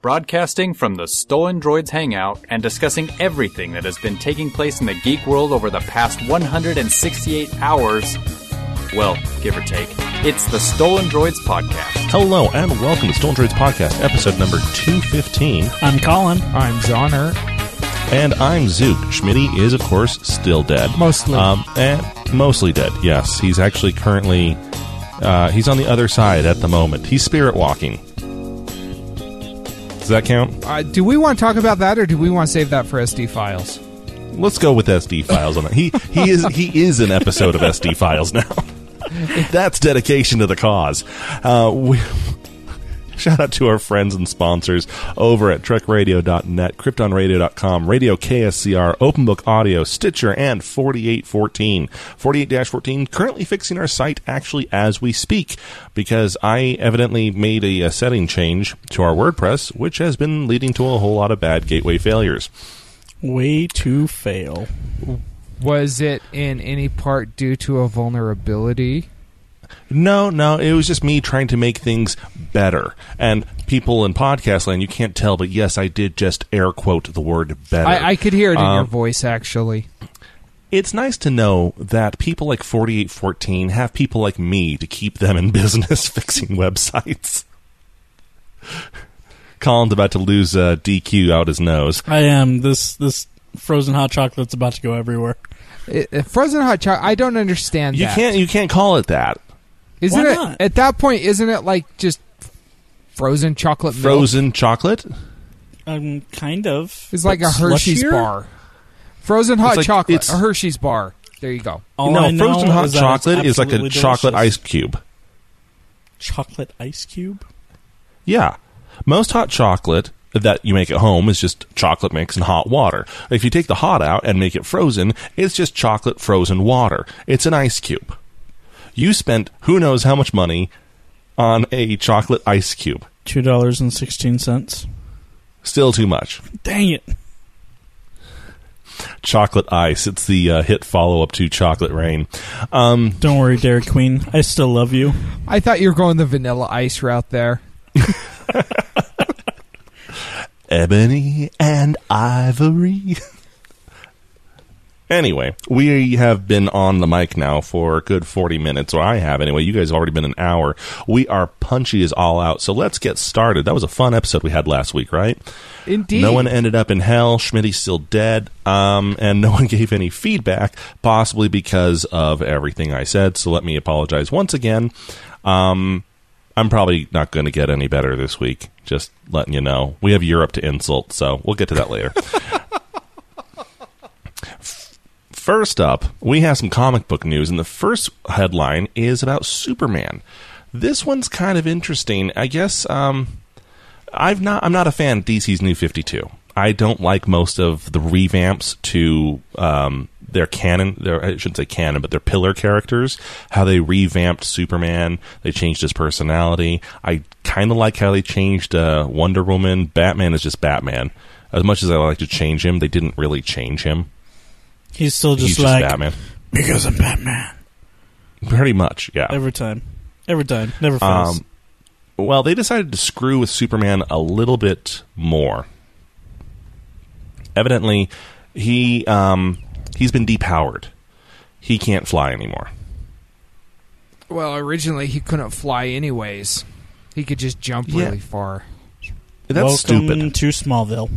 Broadcasting from the Stolen Droids Hangout and discussing everything that has been taking place in the geek world over the past 168 hours. Well, give or take. It's the Stolen Droids Podcast. Hello and welcome to Stolen Droids Podcast, episode number 215. I'm Colin. I'm Zoner. And I'm Zook. Schmitty is, of course, still dead. Mostly. Um, and mostly dead, yes. He's actually currently, uh, he's on the other side at the moment. He's spirit walking. Does that count? Uh, do we want to talk about that, or do we want to save that for SD files? Let's go with SD files on that. He he is he is an episode of SD files now. That's dedication to the cause. Uh, we, shout out to our friends and sponsors over at trekradio.net, kryptonradio.com, Radio KSCR, Open Book Audio, Stitcher, and 4814. 48-14 currently fixing our site actually as we speak because I evidently made a, a setting change to our WordPress, which has been leading to a whole lot of bad gateway failures. Way to fail. Was it in any part due to a vulnerability? No, no, it was just me trying to make things better. And people in podcast land, you can't tell, but yes, I did just air quote the word better. I, I could hear it in your Um, voice, actually. it's nice to know that people like 4814 have people like me to keep them in business fixing websites. Colin's about to lose uh, DQ out his nose. I am. This this frozen hot chocolate's about to go everywhere. It, it- frozen hot chocolate. I don't understand You that. can't you can't call it that. Isn't Why it not? at that point? Isn't it like just frozen chocolate? milk? Frozen chocolate? Um, kind of. It's like a Hershey's slushier? bar. Frozen hot like- chocolate. it's- A Hershey's bar. There you go. All no, I know frozen hot is that chocolate is like a absolutely chocolate delicious. ice cube. chocolate ice cube. Yeah. Most hot chocolate that you make at home is just chocolate mix and hot water. If you take the hot out and make it frozen, it's just chocolate frozen water. It's an ice cube. You spent who knows how much money on a chocolate ice cube. Two dollars and sixteen cents. Still too much. Dang it! Chocolate ice. It's the uh, hit follow up to Chocolate Rain. Um, Don't worry, Dairy Queen. I still love you. I thought you were going the vanilla ice route there. Ebony and Ivory. Anyway, we have been on the mic now for a good 40 minutes, or I have anyway. You guys have already been an hour. We are punchy as all out, so let's get started. That was a fun episode we had last week, right? Indeed. No one ended up in hell. Schmitty's still dead. Um, and no one gave any feedback, possibly because of everything I said. So let me apologize once again. Um, I'm probably not going to get any better this week. Just letting you know. We have Europe to insult, so we'll get to that later. First up, we have some comic book news, and the first headline is about Superman. This one's kind of interesting. I guess um, I've not. I'm not a fan of DC's New 52. I don't like most of the revamps to um, their canon. Their I shouldn't say canon, but their pillar characters. How they revamped Superman. They changed his personality. I kind of like how they changed uh, Wonder Woman. Batman is just Batman. As much as I like to change him, they didn't really change him. He's still just He's just like Batman. because I'm Batman. Pretty much, yeah. Every time. Every time. Never fails. Um, well, they decided to screw with Superman a little bit more. Evidently, he um, he's been depowered. He can't fly anymore. Well, originally he couldn't fly anyways. He could just jump Yeah. really far. That's Welcome stupid. to Smallville.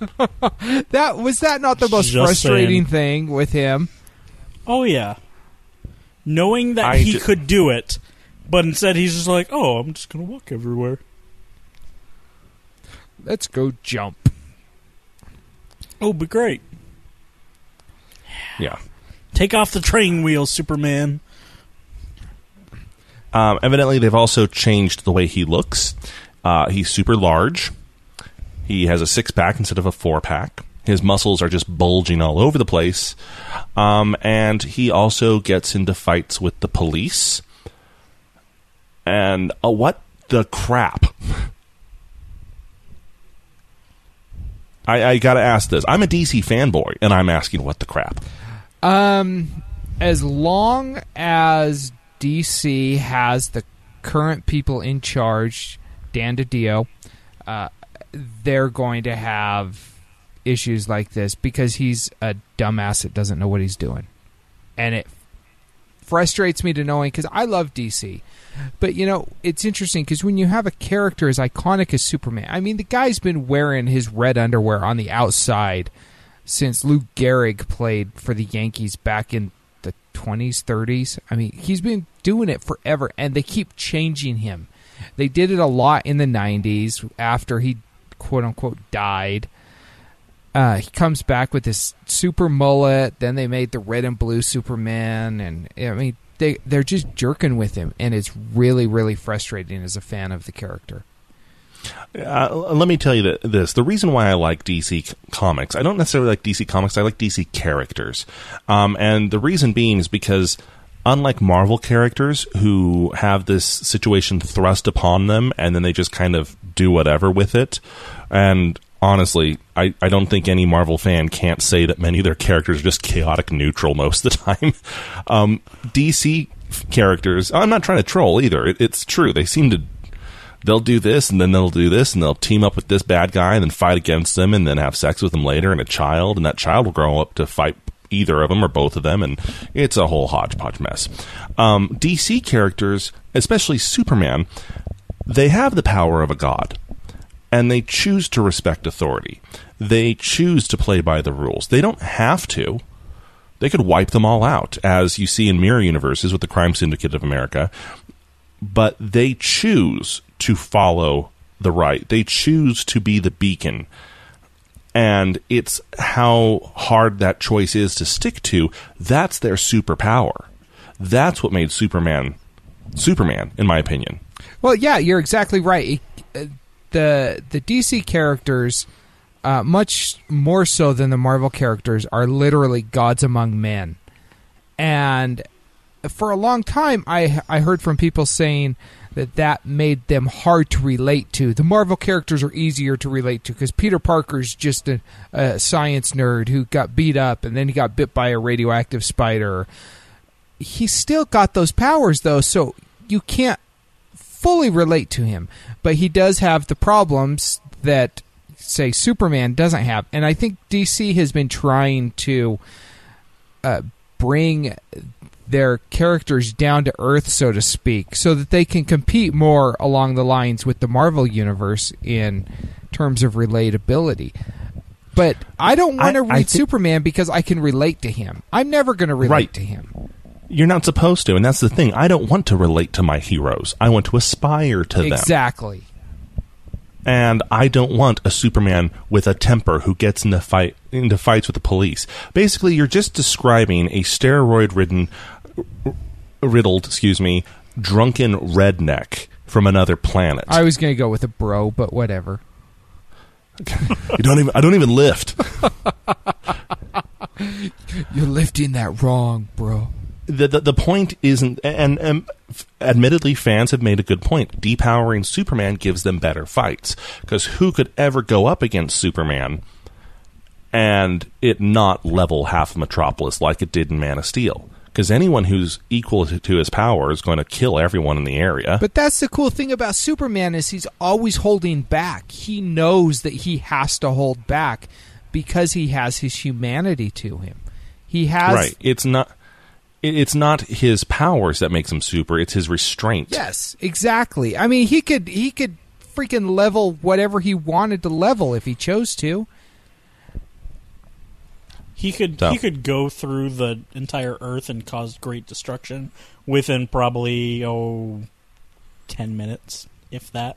That was that not the most Just frustrating saying. thing with him? Oh yeah. Knowing that I he ju- could do it, but instead he's just like, "Oh, I'm just gonna walk everywhere." Let's go jump. Oh, but great. Yeah. Take off the train wheels, Superman. Um, evidently, they've also changed the way he looks. Uh, he's super large. He has a six pack instead of a four pack. His muscles are just bulging all over the place. Um, and he also gets into fights with the police. And uh, what the crap? I, I gotta ask this. I'm a DC fanboy, and I'm asking what the crap. Um, as long as DC has the current people in charge Dan DiDio, uh, they're going to have issues like this because he's a dumbass that doesn't know what he's doing, and it frustrates me to knowing because I love DC. But you know, it's interesting because when you have a character as iconic as Superman, I mean, the guy's been wearing his red underwear on the outside since Lou Gehrig played for the Yankees back in the 20s, 30s. I mean, he's been doing it forever, and they keep changing him. They did it a lot in the 90s after he, quote unquote, died. Uh, he comes back with this super mullet. Then they made the red and blue Superman, and I mean, they they're just jerking with him, and it's really really frustrating as a fan of the character. Uh, let me tell you th- this: the reason why I like DC comics, I don't necessarily like DC comics. I like DC characters, um, and the reason being is because unlike Marvel characters who have this situation thrust upon them and then they just kind of do whatever with it, and honestly, I, I don't think any Marvel fan can't say that many of their characters are just chaotic neutral most of the time. Um, DC characters, I'm not trying to troll either. It, it's true. They seem to they'll do this and then they'll do this and they'll team up with this bad guy and then fight against them and then have sex with them later and a child and that child will grow up to fight either of them or both of them and it's a whole hodgepodge mess. Um, DC characters, especially Superman, they have the power of a god and they choose to respect authority. They choose to play by the rules. They don't have to. They could wipe them all out, as you see in mirror universes with the Crime Syndicate of America. But they choose to follow the right. They choose to be the beacon. And it's how hard that choice is to stick to. That's their superpower. That's what made Superman Superman, in my opinion. Well, yeah, you're exactly right. Uh, the the DC characters, uh, much more so than the Marvel characters, are literally gods among men. And for a long time, I I heard from people saying that that made them hard to relate to. The Marvel characters are easier to relate to because Peter Parker's just a, a science nerd who got beat up and then he got bit by a radioactive spider. He's still got those powers though, so you can't fully relate to him, but he does have the problems that say Superman doesn't have. And I think DC has been trying to uh, bring their characters down to earth, so to speak, so that they can compete more along the lines with the Marvel universe in terms of relatability. But I don't want to read thi- Superman because I can relate to him. I'm never going to relate Right. to him. You're not supposed to, and that's the thing. I don't want to relate to my heroes. I want to aspire to them. Exactly. and I don't want a Superman with a temper who gets into fight into fights with the police. Basically, you're just describing a steroid-ridden, riddled, excuse me, drunken redneck from another planet. I was going to go with a bro, but whatever. you don't even. I don't even lift. You're lifting that wrong, bro. the, the the point isn't and, and admittedly fans have made a good point depowering superman gives them better fights because who could ever go up against superman and it not level half metropolis like it did in man of steel because anyone who's equal to, to his power is going to kill everyone in the area But that's the cool thing about Superman is he's always holding back. He knows that he has to hold back because he has his humanity to him. He has right it's not it's not his powers that makes him super it's his restraint Yes, exactly. I mean, he could he could freaking level whatever he wanted to level if he chose to. He could So- he could go through the entire Earth and cause great destruction within probably oh ten minutes, if that.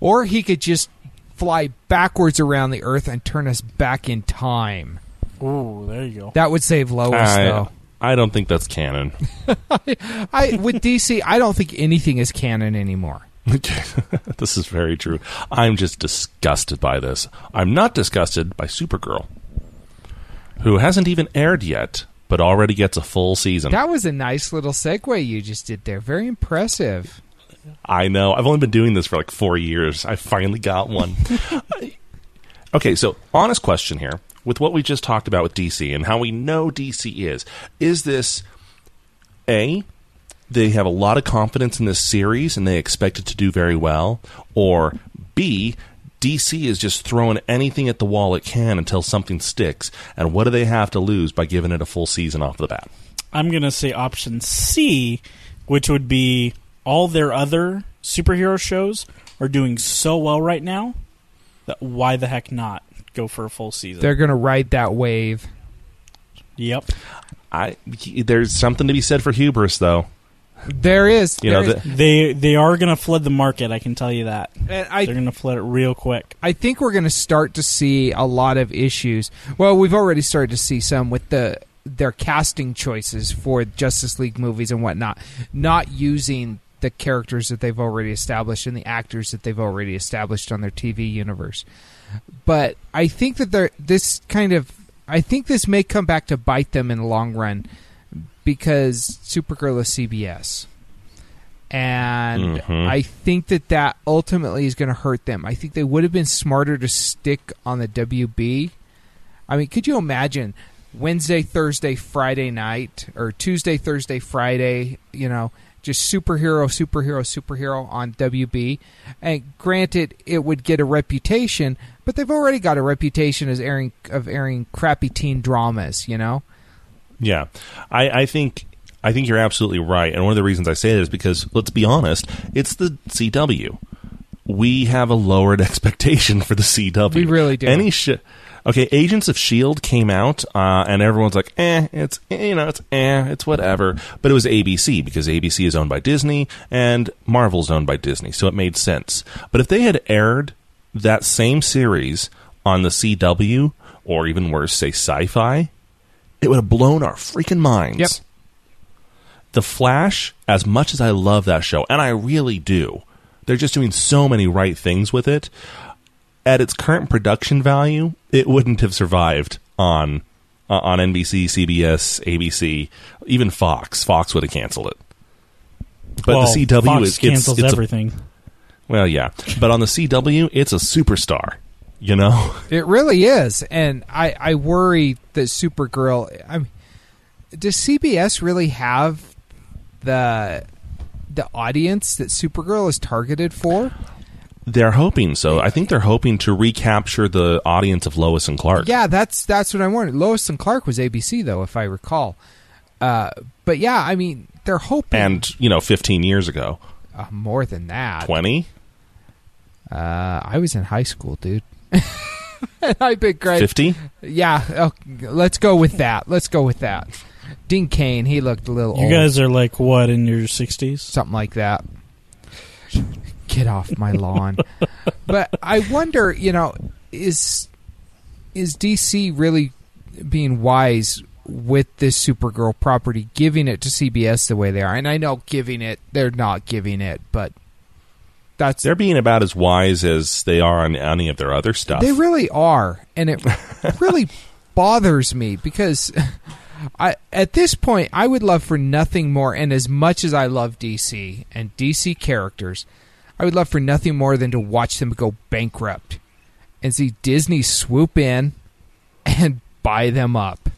Or he could just fly backwards around the earth and turn us back in time. Ooh, there you go. That would save Lois I, though. I don't think that's canon I with DC, I don't think anything is canon anymore. this is very true. I'm just disgusted by this. I'm not disgusted by Supergirl, who hasn't even aired yet, but already gets a full season. That was a nice little segue you just did there. Very impressive. I know. I've only been doing this for like four years. I finally got one. okay, so honest question here. With what we just talked about with DC and how we know DC is, is this A, they have a lot of confidence in this series and they expect it to do very well, or B, DC is just throwing anything at the wall it can until something sticks. And what do they have to lose by giving it a full season off the bat? I'm going to say option C, which would be all their other superhero shows are doing so well right now that why the heck not go for a full season? They're going to ride that wave. yep. I there's something to be said for hubris, though. There is. You there know, is. the, They they are going to flood the market. I can tell you that. I They're going to flood it real quick. I think we're going to start to see a lot of issues. Well, we've already started to see some with the their casting choices for Justice League movies and whatnot, not using the characters that they've already established and the actors that they've already established on their TV universe. But I think that they're this kind of I think this may come back to bite them in the long run because Supergirl is CBS. And Mhm. I think that that ultimately is going to hurt them. I think they would have been smarter to stick on the WB. I mean, could you imagine Wednesday, Thursday, Friday night, or Tuesday, Thursday, Friday, you know, just superhero, superhero, superhero on WB? And granted, it would get a reputation, but they've already got a reputation as airing of airing crappy teen dramas, you know? Yeah, I, I think I think you're absolutely right, and one of the reasons I say that is because let's be honest, it's the CW. We have a lowered expectation for the CW. We really do. Any sh- Okay, Agents of Shield came out, uh, and everyone's like, "Eh, it's eh, you know, it's eh, it's whatever." But it was ABC because ABC is owned by Disney and Marvel's owned by Disney, so it made sense. But if they had aired that same series on the CW, or even worse, say Sci-Fi, it would have blown our freaking minds. Yep. The Flash, as much as I love that show, and I really do, they're just doing so many right things with it. At its current production value, it wouldn't have survived on uh, on NBC, CBS, ABC, even Fox. Fox would have canceled it. But well, the CW Fox is it's, cancels it's a- everything. well, yeah. But on the CW, it's a superstar. You know, It really is, and I, I worry that Supergirl. I mean, does CBS really have the the audience that Supergirl is targeted for? they're hoping so. I think they're hoping to recapture the audience of Lois and Clark. Yeah, that's that's what I'm wondering. Lois and Clark was ABC though, if I recall. Uh, but yeah, I mean, they're hoping And you know, 15 years ago, uh, more than that. 20, Uh, I was in high school, dude. And I've been great. 50. Yeah, okay, let's go with that. Let's go with that. Dean Cain, he looked a little You old. guys are like what in your sixties? something like that. Get off my lawn. but I wonder, you know, is is DC really being wise with this Supergirl property, giving it to CBS the way they are? And I know giving it, they're not giving it, but that's They're being about as wise as they are on any of their other stuff. They really are, and it really bothers me because I at this point I would love for nothing more. And as much as I love DC and DC characters, I would love for nothing more than to watch them go bankrupt and see Disney swoop in and buy them up.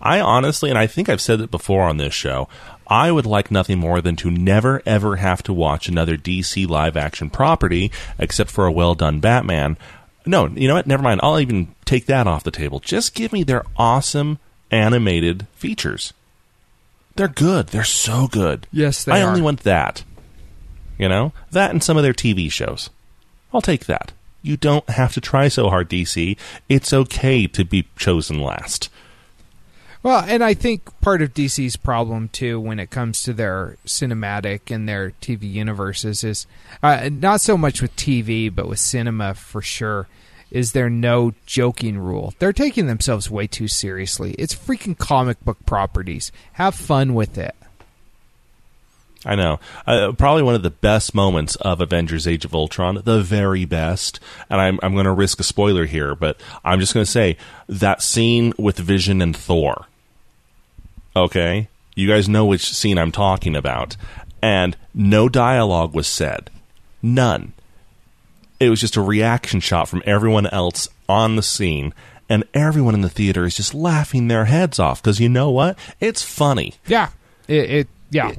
I honestly, and I think I've said it before on this show, I would like nothing more than to never ever have to watch another DC live action property except for a well done Batman. No, you know what? Never mind. I'll even take that off the table. Just give me their awesome animated features. They're good. They're so good. Yes, they I are. only want that. You know? That and some of their TV shows. I'll take that. You don't have to try so hard, DC. It's okay to be chosen last. Well, and I think part of DC's problem too, when it comes to their cinematic and their TV universes, is uh, not so much with TV, but with cinema for sure. Is there no joking rule? They're taking themselves way too seriously. It's freaking comic book properties. Have fun with it. I know. Uh, probably one of the best moments of Avengers Age of Ultron, the very best. And I'm, I'm going to risk a spoiler here, but I'm just going to say that scene with Vision and Thor. Okay? You guys know which scene I'm talking about. And no dialogue was said. None. It was just a reaction shot from everyone else on the scene. And everyone in the theater is just laughing their heads off because you know what? It's funny. Yeah, it. it yeah, it,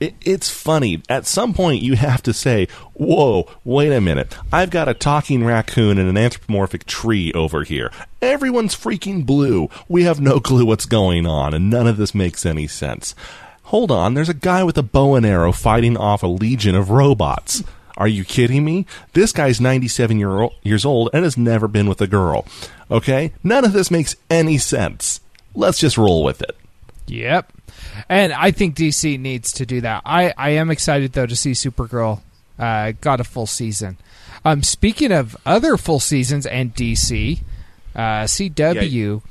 it's funny. At some point, you have to say, "Whoa, wait a minute! I've got a talking raccoon and an anthropomorphic tree over here. Everyone's freaking blue. We have no clue what's going on, and none of this makes any sense." Hold on, there's a guy with a bow and arrow fighting off a legion of robots. Are you kidding me? This guy's 97 year old, years old and has never been with a girl. Okay? None of this makes any sense. Let's just roll with it. Yep. And I think DC needs to do that. I, I am excited though to see Supergirl uh, got a full season. Um, speaking of other full seasons and DC, uh, CW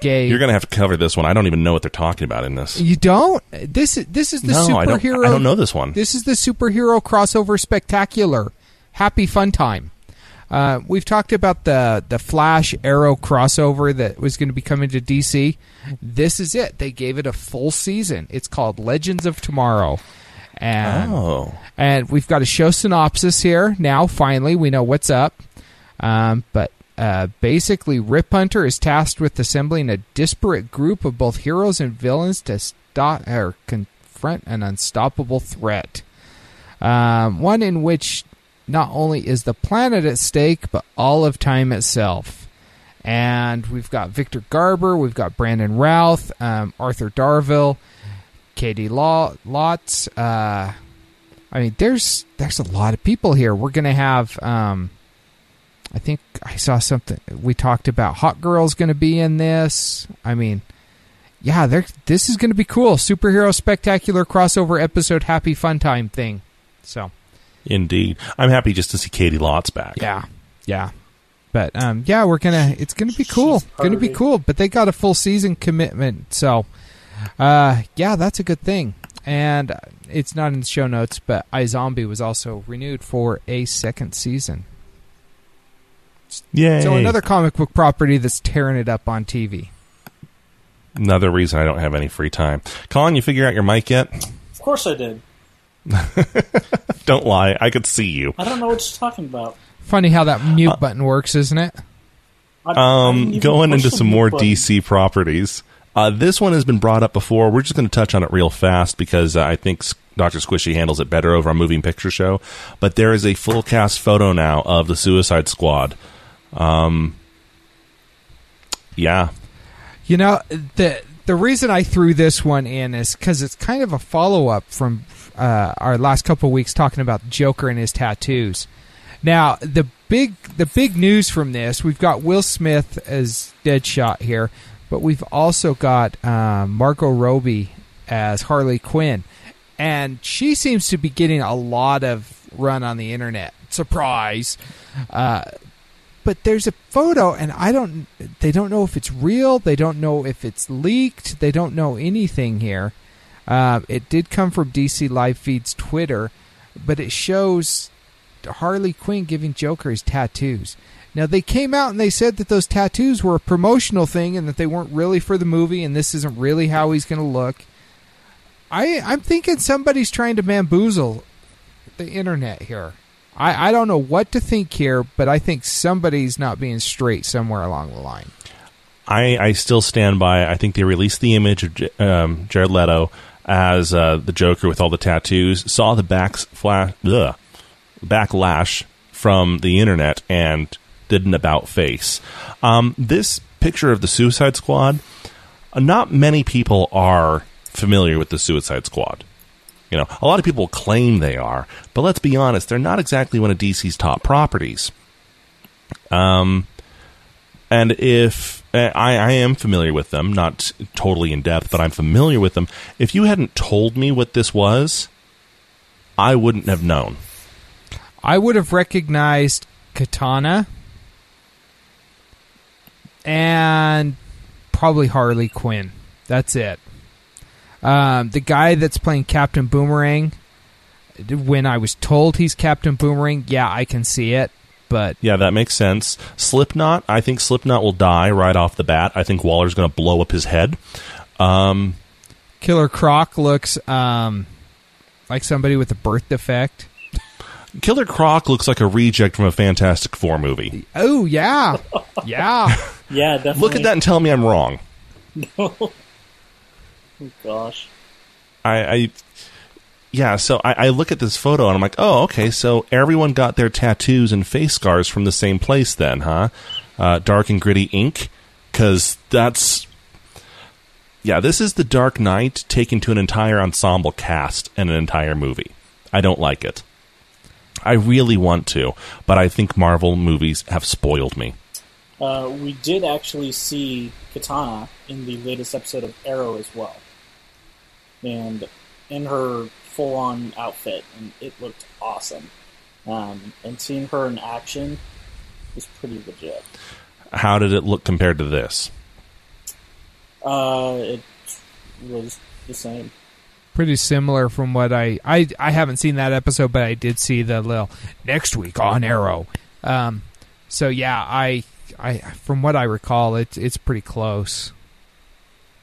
gave. You're going to have to cover this one. I don't even know what they're talking about in this. You don't. This is this is the no, I don't, superhero. I don't know this one. This is the superhero crossover spectacular. Happy fun time. Uh, we've talked about the the Flash Arrow crossover that was going to be coming to DC. This is it. They gave it a full season. It's called Legends of Tomorrow. And, Oh. and we've got a show synopsis here. Now, finally, we know what's up. Um, but uh, basically, Rip Hunter is tasked with assembling a disparate group of both heroes and villains to stop or confront an unstoppable threat. Um, one in which not only is the planet at stake, but all of time itself. And we've got Victor Garber, we've got Brandon Routh, um, Arthur Darvill, Caity Law, Lotz. Uh, I mean, there's there's a lot of people here. We're gonna have. Um, I think I saw something. We talked about Hawkgirl's going to be in this. I mean, yeah, there. This is going to be cool. Superhero spectacular crossover episode, happy fun time thing. So Indeed. I'm happy just to see Caity Lotz back. yeah, yeah. But um, yeah, we're gonna. It's gonna be cool. Gonna be cool. But they got a full season commitment, so uh, yeah, that's a good thing. And it's not in the show notes, but iZombie was also renewed for a second season. Yay. So another comic book property that's tearing it up on TV. Another reason I don't have any free time. Colin, you figure out your mic yet? Of course I did. Don't lie. I could see you. I don't know what you're talking about. Funny how that mute button works, isn't it? I, I Um, even going into some more button. DC properties. Uh, this one has been brought up before. We're just going to touch on it real fast because uh, I think Dr. Squishy handles it better over a moving picture show. But there is a full cast photo now of the Suicide Squad. Um, yeah. You know the the reason I threw this one in is because it's kind of a follow up from uh, our last couple weeks talking about Joker and his tattoos. Now the big the big news from this we've got Will Smith as Deadshot here, but we've also got uh, Margot as Harley Quinn, and she seems to be getting a lot of run on the internet. Surprise! Uh, but there's a photo and i don't they don't know if it's real they don't know if it's leaked they don't know anything here uh, it did come from dc live feeds twitter but it shows harley quinn giving joker his tattoos now they came out and they said that those tattoos were a promotional thing and that they weren't really for the movie and this isn't really how he's going to look i i'm thinking somebody's trying to bamboozle the internet here I, I don't know what to think here, but I think somebody's not being straight somewhere along the line. I, I still stand by. I think they released the image of um, Jared Leto as uh, the Joker with all the tattoos. Saw the backlash from the internet and did an about face. Um, this picture of the Suicide Squad. Not many people are familiar with the Suicide Squad. You know, a lot of people claim they are, but let's be honest, they're not exactly one of DC's top properties. Um, and if uh, I, I am familiar with them, not totally in depth, but I'm familiar with them. If you hadn't told me what this was, I wouldn't have known. I would have recognized Katana and probably Harley Quinn. That's it. Um, the guy that's playing Captain Boomerang, when I was told he's Captain Boomerang, yeah, I can see it. But Yeah, that makes sense. Slipknot, I think Slipknot will die right off the bat. I think Waller's going to blow up his head. Um, Killer Croc looks um, like somebody with a birth defect. Killer Croc looks like a reject from a Fantastic Four movie. Oh, yeah. Yeah. Yeah, definitely. Look at that and tell me I'm wrong. oh, gosh. I, I yeah, so I, I look at this photo and I'm like, oh, okay, so everyone got their tattoos and face scars from the same place then, huh? Uh, dark and gritty ink, because that's yeah, this is the Dark Knight taken to an entire ensemble cast and an entire movie. I don't like it. I really want to, but I think Marvel movies have spoiled me. Uh, we did actually see Katana in the latest episode of Arrow as well, and in her full-on outfit, and it looked awesome. Um, and seeing her in action was pretty legit. How did it look compared to this? Uh, it was the same. Pretty similar from what I, I I haven't seen that episode, but I did see the little next week on Arrow. Um, so yeah, I I from what I recall, it's it's pretty close.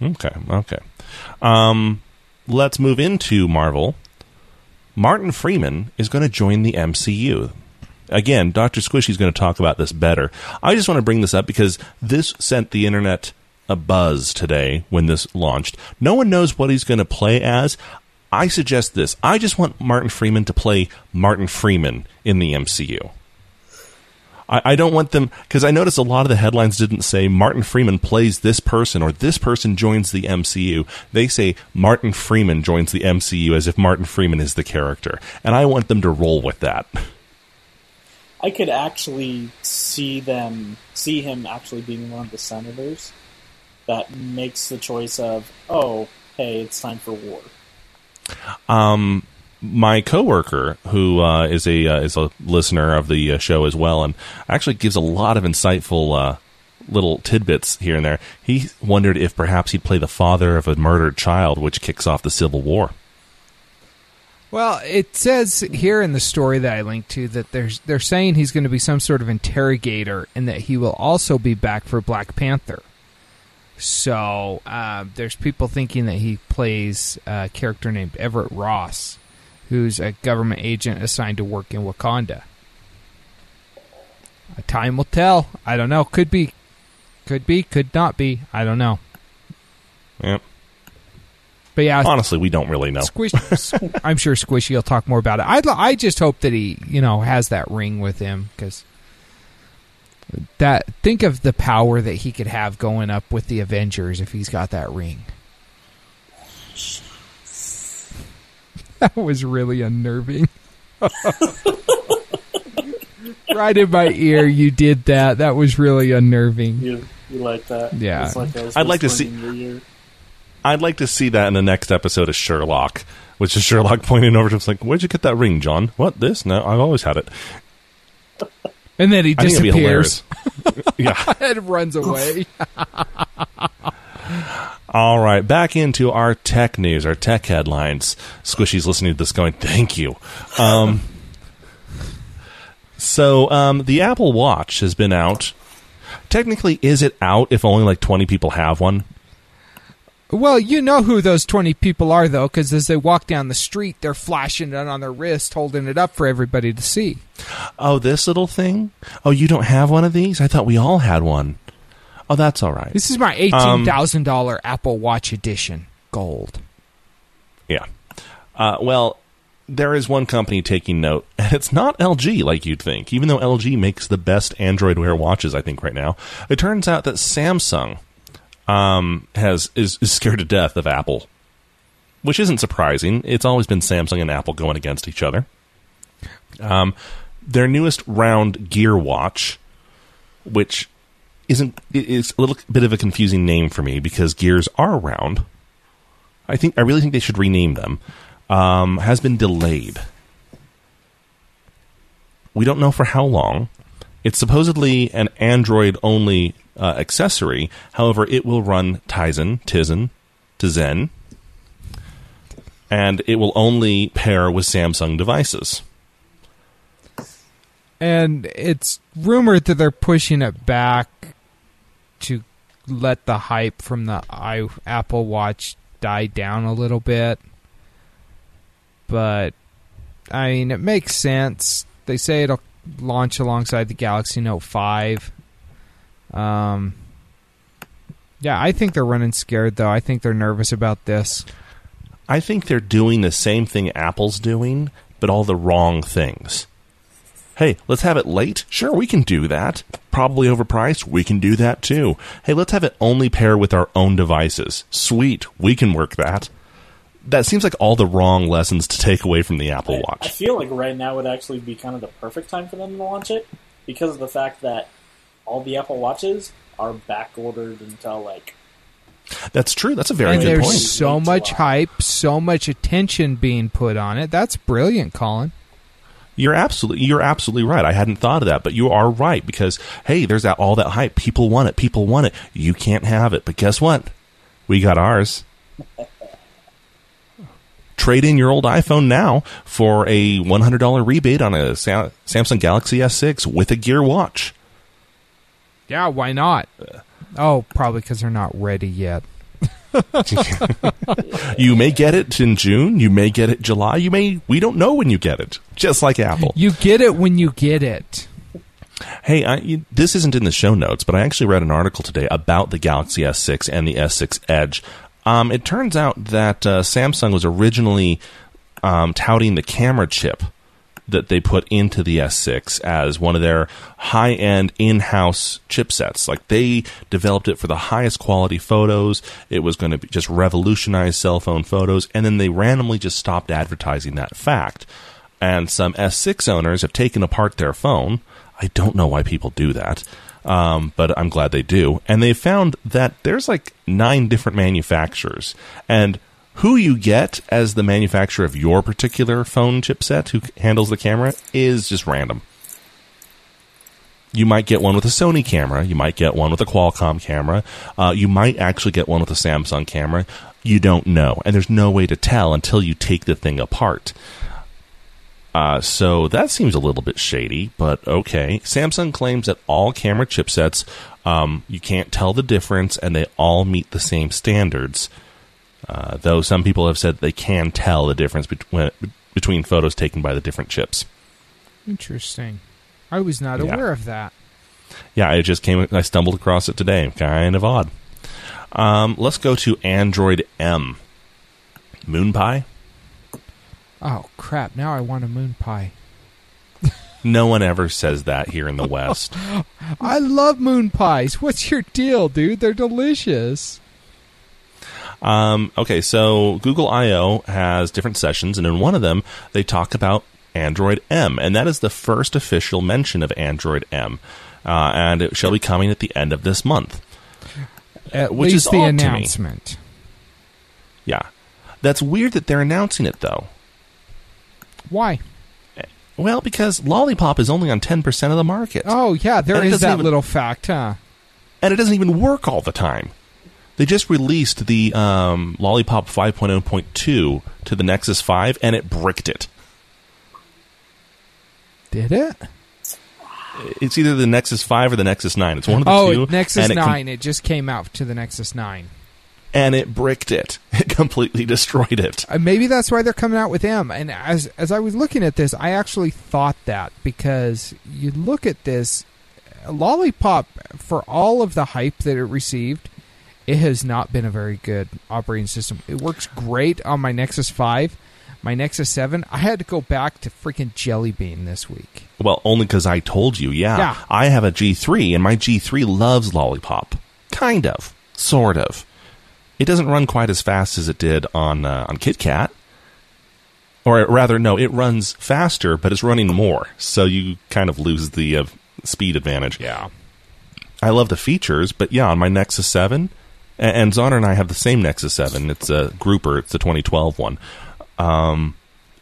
Okay, okay. Um, let's move into Marvel. Martin Freeman is going to join the MCU. Again, Dr. Squishy is going to talk about this better. I just want to bring this up because this sent the internet a buzz today when this launched. No one knows what he's going to play as. I suggest this. I just want Martin Freeman to play Martin Freeman in the MCU. I, I don't want them because I noticed a lot of the headlines didn't say Martin Freeman plays this person or this person joins the MCU. They say Martin Freeman joins the MCU as if Martin Freeman is the character, and I want them to roll with that. I could actually see them see him actually being one of the senators that makes the choice of, oh, hey, it's time for war. Um, my coworker, who uh, is a uh, is a listener of the uh, show as well, and actually gives a lot of insightful uh, little tidbits here and there. He wondered if perhaps he'd play the father of a murdered child, which kicks off the Civil War. Well, it says here in the story that I linked to that there's they're saying he's going to be some sort of interrogator, and that he will also be back for Black Panther. So uh, there's people thinking that he plays a character named Everett Ross, who's a government agent assigned to work in Wakanda. Time will tell. I don't know. Could be, could be, could not be. I don't know. Yep. But yeah, Honestly, we don't really know. Squish, I'm sure Squishy will talk more about it. I I just hope that he you know has that ring with him because that think of the power that he could have going up with the Avengers if he's got that ring. That was really unnerving. right in my ear, you did that. That was really unnerving. You you like that? Yeah. It's like I was I'd like to see- in your ear. I'd like to see that in the next episode of Sherlock, which is Sherlock pointing over to him, like, "Where'd you get that ring, John? What this? No, I've always had it." And then he I think it'd be disappears yeah. and runs away. All right, back into our tech news, our tech headlines. Squishy's listening to this, going, "Thank you." Um, so, um, the Apple Watch has been out. Technically, is it out if only like twenty people have one? Well, you know who those 20 people are, though, because as they walk down the street, they're flashing it on their wrist, holding it up for everybody to see. Oh, this little thing. Oh, you don't have one of these? I thought we all had one. Oh, that's all right. This is my $18,000 Apple Watch edition, gold. Yeah. Uh, well, there is one company taking note, and it's not LG like you'd think, even though LG makes the best Android Wear watches, I think, right now. It turns out that Samsung um, has is, is scared to death of Apple, which isn't surprising. It's always been Samsung and Apple going against each other. Um, their newest round Gear watch, which isn't is a little bit of a confusing name for me because gears are round. I think I really think they should rename them. Um, has been delayed. We don't know for how long. It's supposedly an Android only uh, accessory. However, it will run Tizen, Tizen, Tizen, and it will only pair with Samsung devices. And it's rumored that they're pushing it back to let the hype from the i Apple Watch die down a little bit. But I mean, it makes sense. They say it'll launch alongside the Galaxy Note 5. Um yeah, I think they're running scared though. I think they're nervous about this. I think they're doing the same thing Apple's doing, but all the wrong things. Hey, let's have it late? Sure, we can do that. Probably overpriced? We can do that too. Hey, let's have it only pair with our own devices. Sweet, we can work that. That seems like all the wrong lessons to take away from the Apple I, I feel like right now would actually be kind of the perfect time for them to launch it because of the fact that all the Apple Watches are back ordered until like That's true. That's a very and good there's point. so much hype, so much attention being put on it. That's brilliant, Colin. You're absolutely you're absolutely right. I hadn't thought of that, but you are right because hey, there's that all that hype. People want it. People want it. You can't have it, but guess what? We got ours. Trade in your old iPhone now for a $100 rebate on a Sa- Samsung Galaxy S6 with a Gear Watch. Yeah, why not? Uh. Oh, probably because they're not ready yet. You may get it in June, you may get it July, you may we don't know when you get it. Just like Apple. You get it when you get it. Hey, I, you, this isn't in the show notes, but I actually read an article today about the Galaxy S6 and the S6 Edge. Um, it turns out that uh, Samsung was originally um, touting the camera chip that they put into the S6 as one of their high end in house chipsets. Like they developed it for the highest quality photos. It was going to just revolutionize cell phone photos. And then they randomly just stopped advertising that fact. And some S6 owners have taken apart their phone. I don't know why people do that. Um, but I'm glad they do. And they found that there's like nine different manufacturers. And who you get as the manufacturer of your particular phone chipset who handles the camera is just random. You might get one with a Sony camera. You might get one with a Qualcomm camera. Uh, you might actually get one with a Samsung camera. You don't know. And there's no way to tell until you take the thing apart. Uh, so that seems a little bit shady, but okay. Samsung claims that all camera chipsets, um, you can't tell the difference, and they all meet the same standards. Uh, though some people have said they can tell the difference between between photos taken by the different chips. Interesting. I was not Yeah. aware of that. Yeah, I just came. I stumbled across it today. Kind of odd. Um, let's go to Android M. Moon pie. Oh crap! Now I want a moon pie. No one ever says that here in the West. I love moon pies. What's your deal, dude? They're delicious. Um, okay, so Google I/O has different sessions, and in one of them, they talk about Android M, and that is the first official mention of Android M, uh, and it shall be coming at the end of this month. At Which is the odd to me. announcement. Yeah, that's weird that they're announcing it though. Why? Well, because Lollipop is only on ten percent of the market, Oh yeah, there is that even- little fact, huh? and it doesn't even work all the time. They just released the um, Lollipop 5.0.2 to the Nexus 5, and it bricked it. Did it? It's either the Nexus 5 or the Nexus 9. It's one of the Oh, two. Nexus and it com- Nine. it just came out to the Nexus Nine. and it bricked it. It completely destroyed it. Uh, maybe that's why they're coming out with M. And as as I was looking at this, I actually thought that because you look at this, Lollipop for all of the hype that it received, it has not been a very good operating system. It works great on my Nexus Five, my Nexus Seven. I had to go back to freaking Jelly Bean this week. Well, only because I told you, yeah. Yeah. I have a G3, and my G3 loves Lollipop. Kind of. Sort of. It doesn't run quite as fast as it did on, uh, on KitKat. Or rather, no, it runs faster, but it's running more. So you kind of lose the uh, speed advantage. Yeah. I love the features, but yeah, on my Nexus 7, a- and Zoner and I have the same Nexus 7. It's a grouper, it's the 2012 one. Um,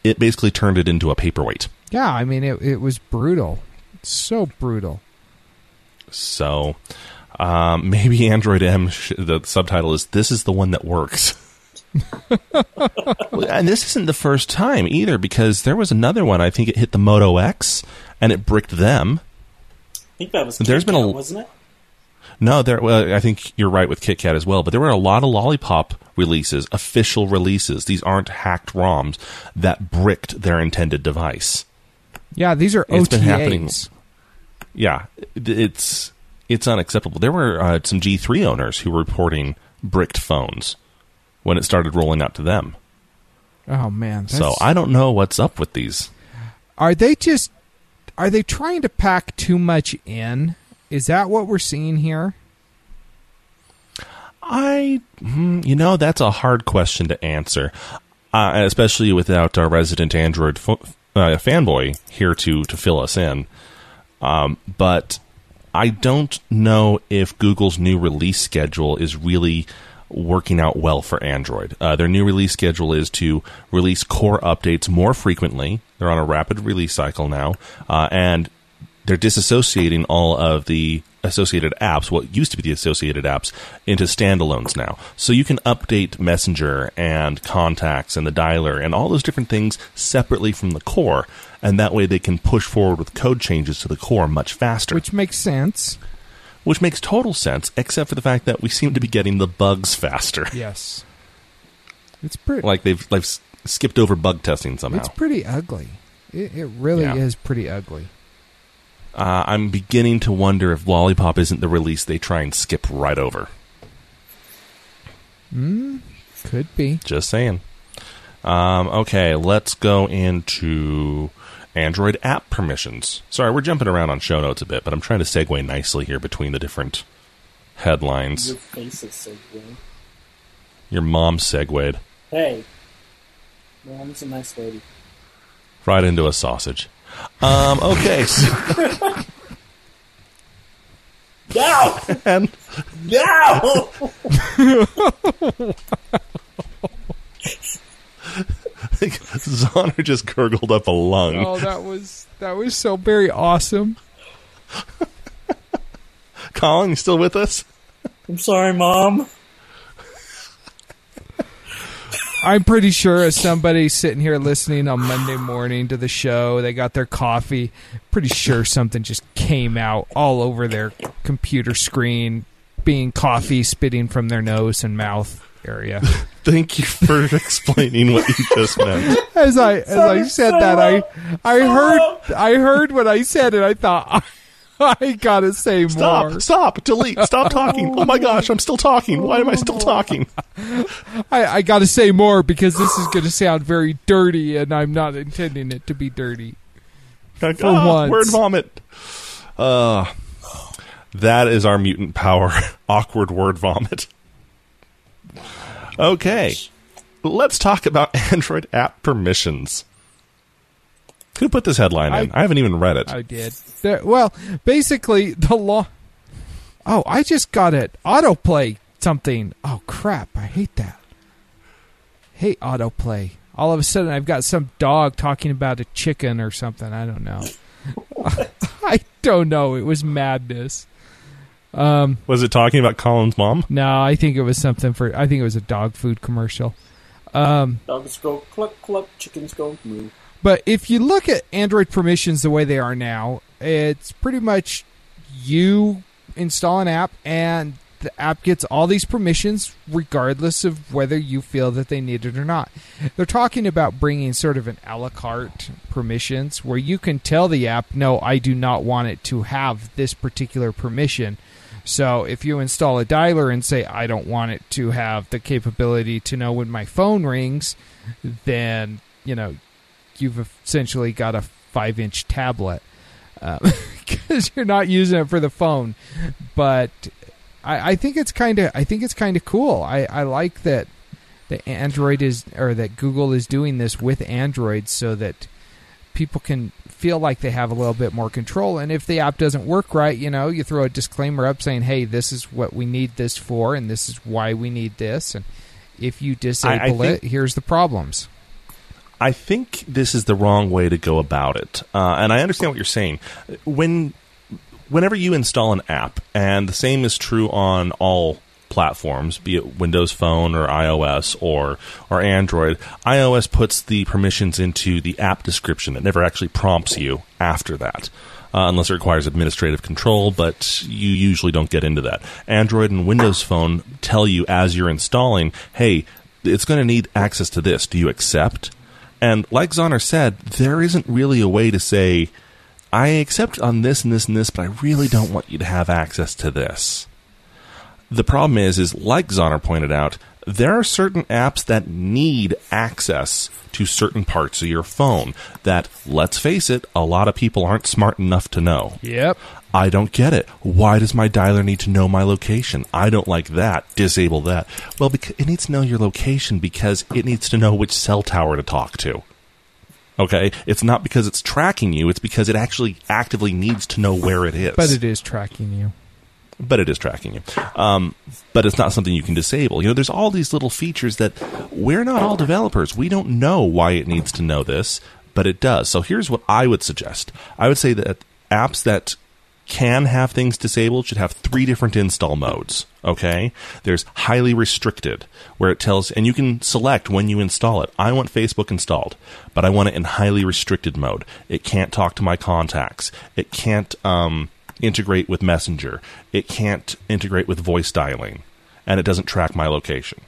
it basically turned it into a paperweight. Yeah, I mean it. It was brutal. So brutal. So um, maybe Android M, sh- the subtitle is This is the one that works. and this isn't the first time either, because there was another one. I think it hit the Moto X and it bricked them. I think that was There's been a- wasn't it? No, there. Well, I think you're right with KitKat as well. But there were a lot of Lollipop releases, official releases. These aren't hacked ROMs that bricked their intended device. Yeah, these are It's OTAs. been happening. Yeah, it's it's unacceptable. There were uh, some G3 owners who were reporting bricked phones when it started rolling out to them. Oh man. So I don't know what's up with these. are they just are they trying to pack too much in? Is that what we're seeing here? I, hmm, you know, that's a hard question to answer, uh, especially without our resident Android fo- uh, fanboy here to to fill us in. Um, but I don't know if Google's new release schedule is really working out well for Android. Uh, their new release schedule is to release core updates more frequently. They're on a rapid release cycle now, uh, and they're disassociating all of the associated apps, what used to be the associated apps, into standalones now. So you can update Messenger and contacts and the dialer and all those different things separately from the core. And that way they can push forward with code changes to the core much faster. Which makes sense. which makes total sense, except for the fact that we seem to be getting the bugs faster. Yes. It's pretty like they've, they've skipped over bug testing somehow. it's pretty ugly. It, it really Yeah. is pretty ugly. Uh, I'm beginning to wonder if Lollipop isn't the release they try and skip right over. Could be. Just saying. Um, okay, let's go into Android app permissions. Sorry, we're jumping around on show notes a bit, but I'm trying to segue nicely here between the different headlines. Your face is so. Your mom segued Hey, mom's a nice lady. right into a sausage. Um, okay, so, No, and no. Zoner just gurgled up a lung. Oh, that was that was so very awesome. Colin, you still with us? I'm sorry, mom. I'm pretty sure as somebody sitting here listening on Monday morning to the show, they got their coffee. Pretty sure something just came out all over their computer screen, being coffee spitting from their nose and mouth area. Thank you for explaining what you just meant. As I as I said that, I I heard I heard what I said, and I thought I gotta say Stop! more. Stop! Stop, delete! Stop talking! Oh my gosh, I'm still talking. Why am I still talking? I, I gotta say more because this is gonna sound very dirty, and I'm not intending it to be dirty. Like, For ah, once. Word vomit. Uh, that is our mutant power. Awkward word vomit. Okay. Let's talk about Android app permissions. Who put this headline in? I, haven't even read it. I did. There, well, basically, the law. Oh, I just got it. Autoplay something. Oh crap! I hate that. Hate autoplay. All of a sudden, I've got some dog talking about a chicken or something. I don't know. I don't know. It was madness. Um, Was it talking about Colin's mom? no, I think it was something for. I think it was a dog food commercial. Um, Dogs go cluck cluck, chickens go moo. But if you look at Android permissions the way they are now, it's pretty much you install an app and the app gets all these permissions regardless of whether you feel that they need it or not. They're talking about bringing sort of an a la carte permissions where you can tell the app, no, I do not want it to have this particular permission. So if you install a dialer and say, I don't want it to have the capability to know when my phone rings, then, you know, you've essentially got a five inch tablet um, because you're not using it for the phone. But I, I think it's kind of I think it's kind of cool. I, I like that the Android is or that Google is doing this with Android so that people can feel like they have a little bit more control. And if the app doesn't work right, you know, you throw a disclaimer up saying, "Hey, this is what we need this for, and this is why we need this." And if you disable think- it, here's the problems. I think this is the wrong way to go about it, uh, and I understand what you're saying. When, whenever you install an app, and the same is true on all platforms, be it Windows Phone or iOS or or Android, iOS puts the permissions into the app description. It never actually prompts you after that. Uh, unless it requires administrative control, but you usually don't get into that. Android and Windows Phone tell you as you're installing, hey, it's going to need access to this. Do you accept? And like Zoner said, there isn't really a way to say, I accept on this and this and this, but I really don't want you to have access to this. The problem is, is like Zoner pointed out, there are certain apps that need access to certain parts of your phone that, let's face it, a lot of people aren't smart enough to know. Yep. I don't get it. Why does my dialer need to know my location? I don't like that. Disable that. Well, because it needs to know your location because it needs to know which cell tower to talk to. Okay? It's not because it's tracking you, it's because it actually actively needs to know where it is. But it is tracking you. But it is tracking you. Um, but it's not something you can disable. You know, there's all these little features that we're not all developers. We don't know why it needs to know this, but it does. So here's what I would suggest. I would say that apps that can have things disabled should have three different install modes. Okay? There's highly restricted, where it tells, and you can select when you install it. I want Facebook installed, but I want it in highly restricted mode. It can't talk to my contacts. It can't um, integrate with Messenger. It can't integrate with voice dialing. And it doesn't track my location.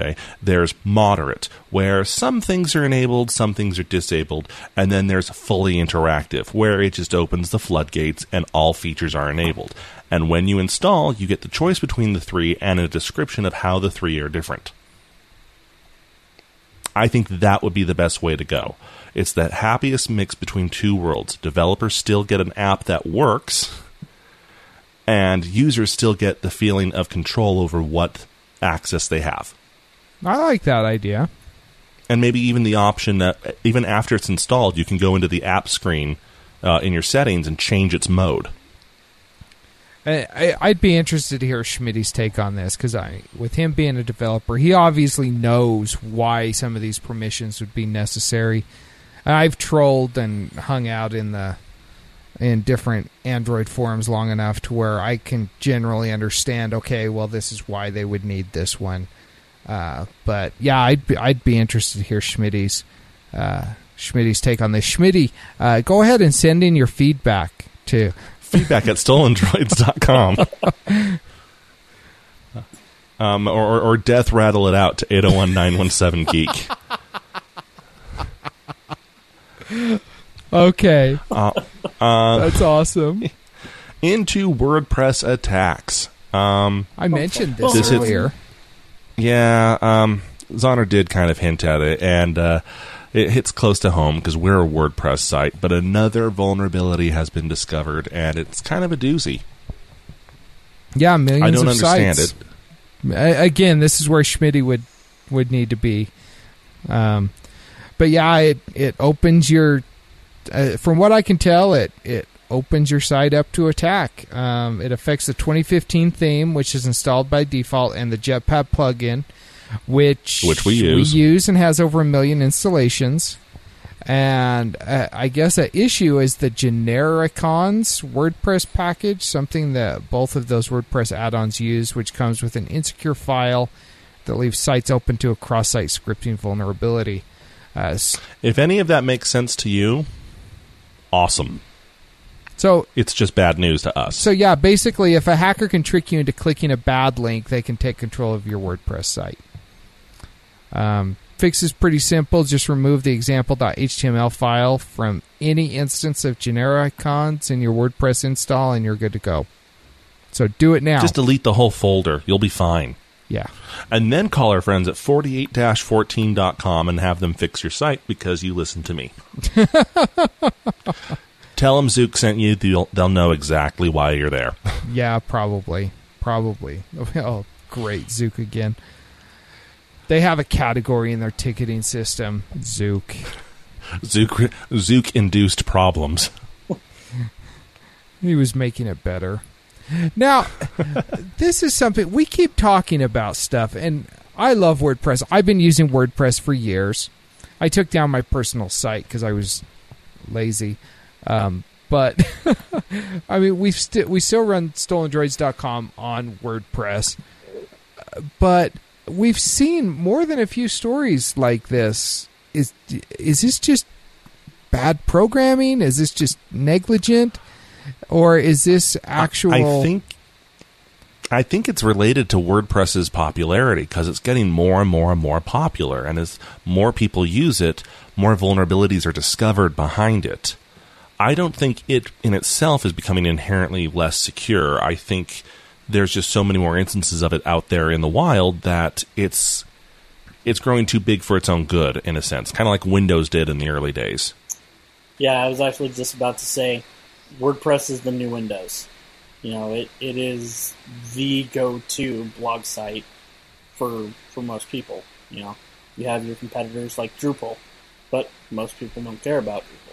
Okay. There's moderate, where some things are enabled, some things are disabled, and then there's fully interactive, where it just opens the floodgates and all features are enabled. And when you install, you get the choice between the three and a description of how the three are different. I think that would be the best way to go. It's that happiest mix between two worlds. Developers still get an app that works, and users still get the feeling of control over what access they have. I like that idea. and maybe even the option that even after it's installed, you can go into the app screen uh, in your settings and change its mode. I, I'd be interested to hear Schmidt's take on this because I, with him being a developer, he obviously knows why some of these permissions would be necessary. I've trolled and hung out in the in different Android forums long enough to where I can generally understand. Okay, well, this is why they would need this one. Uh, but yeah, I'd be, I'd be interested to hear Schmidt's uh, take on this. Schmidt, uh, go ahead and send in your feedback to Feedback at stolendroids.com. Um, or, or, or death rattle it out to 801 917 Geek. Okay, Uh, uh, that's awesome. into WordPress attacks. Um, I mentioned this, This is- earlier. Yeah, um, Zoner did kind of hint at it, and uh, it hits close to home because we're a WordPress site, but another vulnerability has been discovered, and it's kind of a doozy. Yeah, millions I don't of understand sites. it. A- Again, this is where Schmidt would would need to be. Um, but yeah, it it opens your. Uh, from what I can tell, it it opens your site up to attack. Um, it affects the 2015 theme, which is installed by default, and the Jetpack plugin, which Which we use. we use and has over a million installations. And uh, I guess an issue is the Genericons WordPress package, something that both of those WordPress add-ons use, which comes with an insecure file that leaves sites open to a cross-site scripting vulnerability. Uh, If any of that makes sense to you, awesome. So, It's just bad news to us. so yeah, basically, if a hacker can trick you into clicking a bad link, they can take control of your WordPress site. Um, fix is pretty simple. Just remove the example.html file from any instance of Genericons in your WordPress install, and you're good to go. So do it now. Just delete the whole folder. You'll be fine. yeah. And then call our friends at 48-14.com and have them fix your site because you listened to me. Tell them Zook sent you. They'll, they'll know exactly why you're there. Yeah, probably. Probably. Oh, great. Zook again. They have a category in their ticketing system. Zook. Zook, Zook-induced problems. He was making it better. Now, this is something we keep talking about stuff, and I love WordPress. I've been using WordPress for years. I took down my personal site because I was lazy. Um, but I mean, we st- we still run stolendroids.com on WordPress, but we've seen more than a few stories like this. Is is this just bad programming? Is this just negligent? Or is this actual? I think I think it's related to WordPress's popularity because it's getting more and more and more popular, and as more people use it, more vulnerabilities are discovered behind it. I don't think it in itself is becoming inherently less secure. I think there's just so many more instances of it out there in the wild that it's it's growing too big for its own good in a sense, kind of like Windows did in the early days. Yeah, I was actually just about to say WordPress is the new Windows. You know, it, it is the go to blog site for for most people. You know, you have your competitors like Drupal, but most people don't care about Drupal.